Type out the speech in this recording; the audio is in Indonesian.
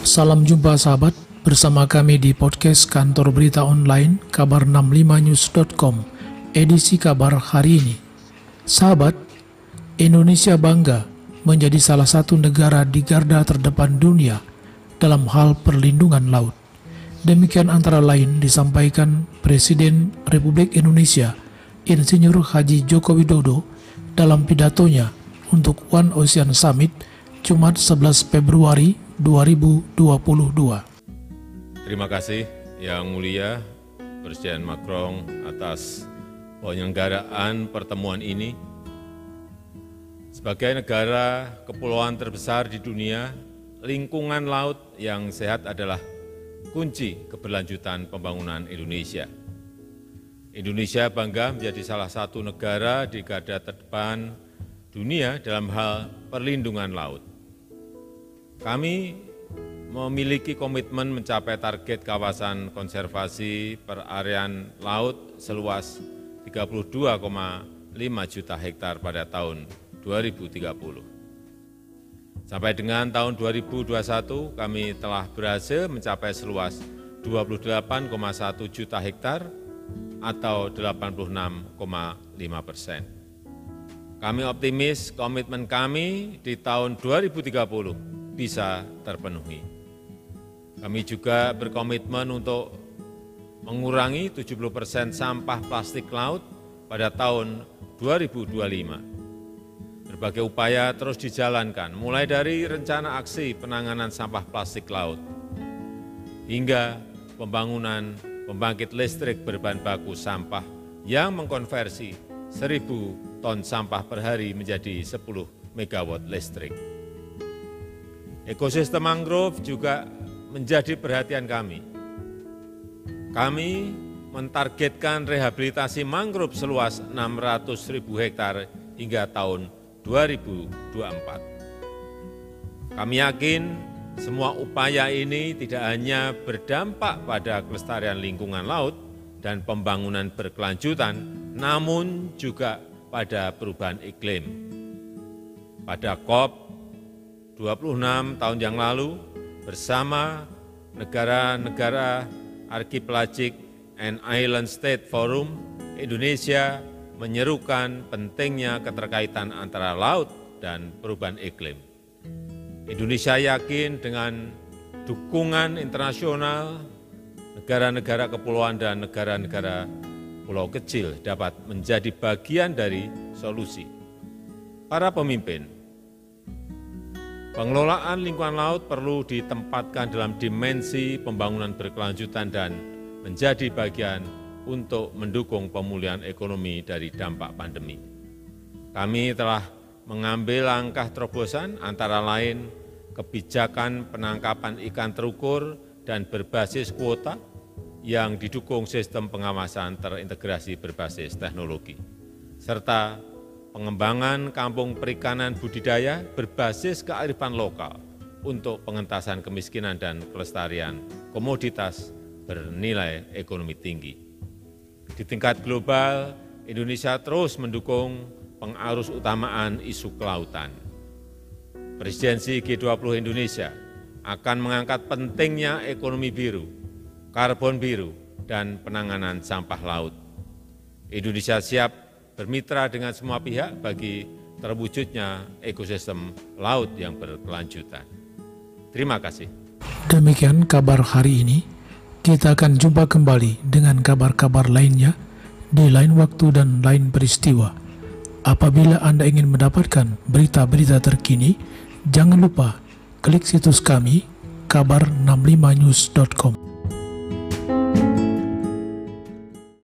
Salam jumpa sahabat bersama kami di podcast kantor berita online kabar65news.com edisi kabar hari ini. Sahabat, Indonesia bangga menjadi salah satu negara di garda terdepan dunia dalam hal perlindungan laut. Demikian antara lain disampaikan Presiden Republik Indonesia Insinyur Haji Joko Widodo dalam pidatonya untuk One Ocean Summit Jumat 11 Februari 2022. Terima kasih Yang Mulia Presiden Macron atas penyelenggaraan pertemuan ini. Sebagai negara kepulauan terbesar di dunia, lingkungan laut yang sehat adalah kunci keberlanjutan pembangunan Indonesia. Indonesia bangga menjadi salah satu negara di garda terdepan dunia dalam hal perlindungan laut. Kami memiliki komitmen mencapai target kawasan konservasi perarian laut seluas 32,5 juta hektar pada tahun 2030. Sampai dengan tahun 2021, kami telah berhasil mencapai seluas 28,1 juta hektar atau 86,5 persen. Kami optimis komitmen kami di tahun 2030 bisa terpenuhi. Kami juga berkomitmen untuk mengurangi 70 persen sampah plastik laut pada tahun 2025. Berbagai upaya terus dijalankan, mulai dari rencana aksi penanganan sampah plastik laut, hingga pembangunan pembangkit listrik berbahan baku sampah yang mengkonversi 1.000 ton sampah per hari menjadi 10 megawatt listrik. Ekosistem mangrove juga menjadi perhatian kami. Kami mentargetkan rehabilitasi mangrove seluas 600 ribu hektar hingga tahun 2024. Kami yakin semua upaya ini tidak hanya berdampak pada kelestarian lingkungan laut dan pembangunan berkelanjutan, namun juga pada perubahan iklim. Pada COP 26 tahun yang lalu bersama negara-negara Archipelagic and Island State Forum, Indonesia menyerukan pentingnya keterkaitan antara laut dan perubahan iklim. Indonesia yakin dengan dukungan internasional, negara-negara kepulauan dan negara-negara pulau kecil dapat menjadi bagian dari solusi. Para pemimpin Pengelolaan lingkungan laut perlu ditempatkan dalam dimensi pembangunan berkelanjutan dan menjadi bagian untuk mendukung pemulihan ekonomi dari dampak pandemi. Kami telah mengambil langkah terobosan antara lain kebijakan penangkapan ikan terukur dan berbasis kuota yang didukung sistem pengawasan terintegrasi berbasis teknologi, serta pengembangan kampung perikanan budidaya berbasis kearifan lokal untuk pengentasan kemiskinan dan kelestarian komoditas bernilai ekonomi tinggi. Di tingkat global, Indonesia terus mendukung pengarus utamaan isu kelautan. Presidensi G20 Indonesia akan mengangkat pentingnya ekonomi biru, karbon biru, dan penanganan sampah laut. Indonesia siap bermitra dengan semua pihak bagi terwujudnya ekosistem laut yang berkelanjutan. Terima kasih. Demikian kabar hari ini. Kita akan jumpa kembali dengan kabar-kabar lainnya di lain waktu dan lain peristiwa. Apabila Anda ingin mendapatkan berita-berita terkini, jangan lupa klik situs kami kabar65news.com.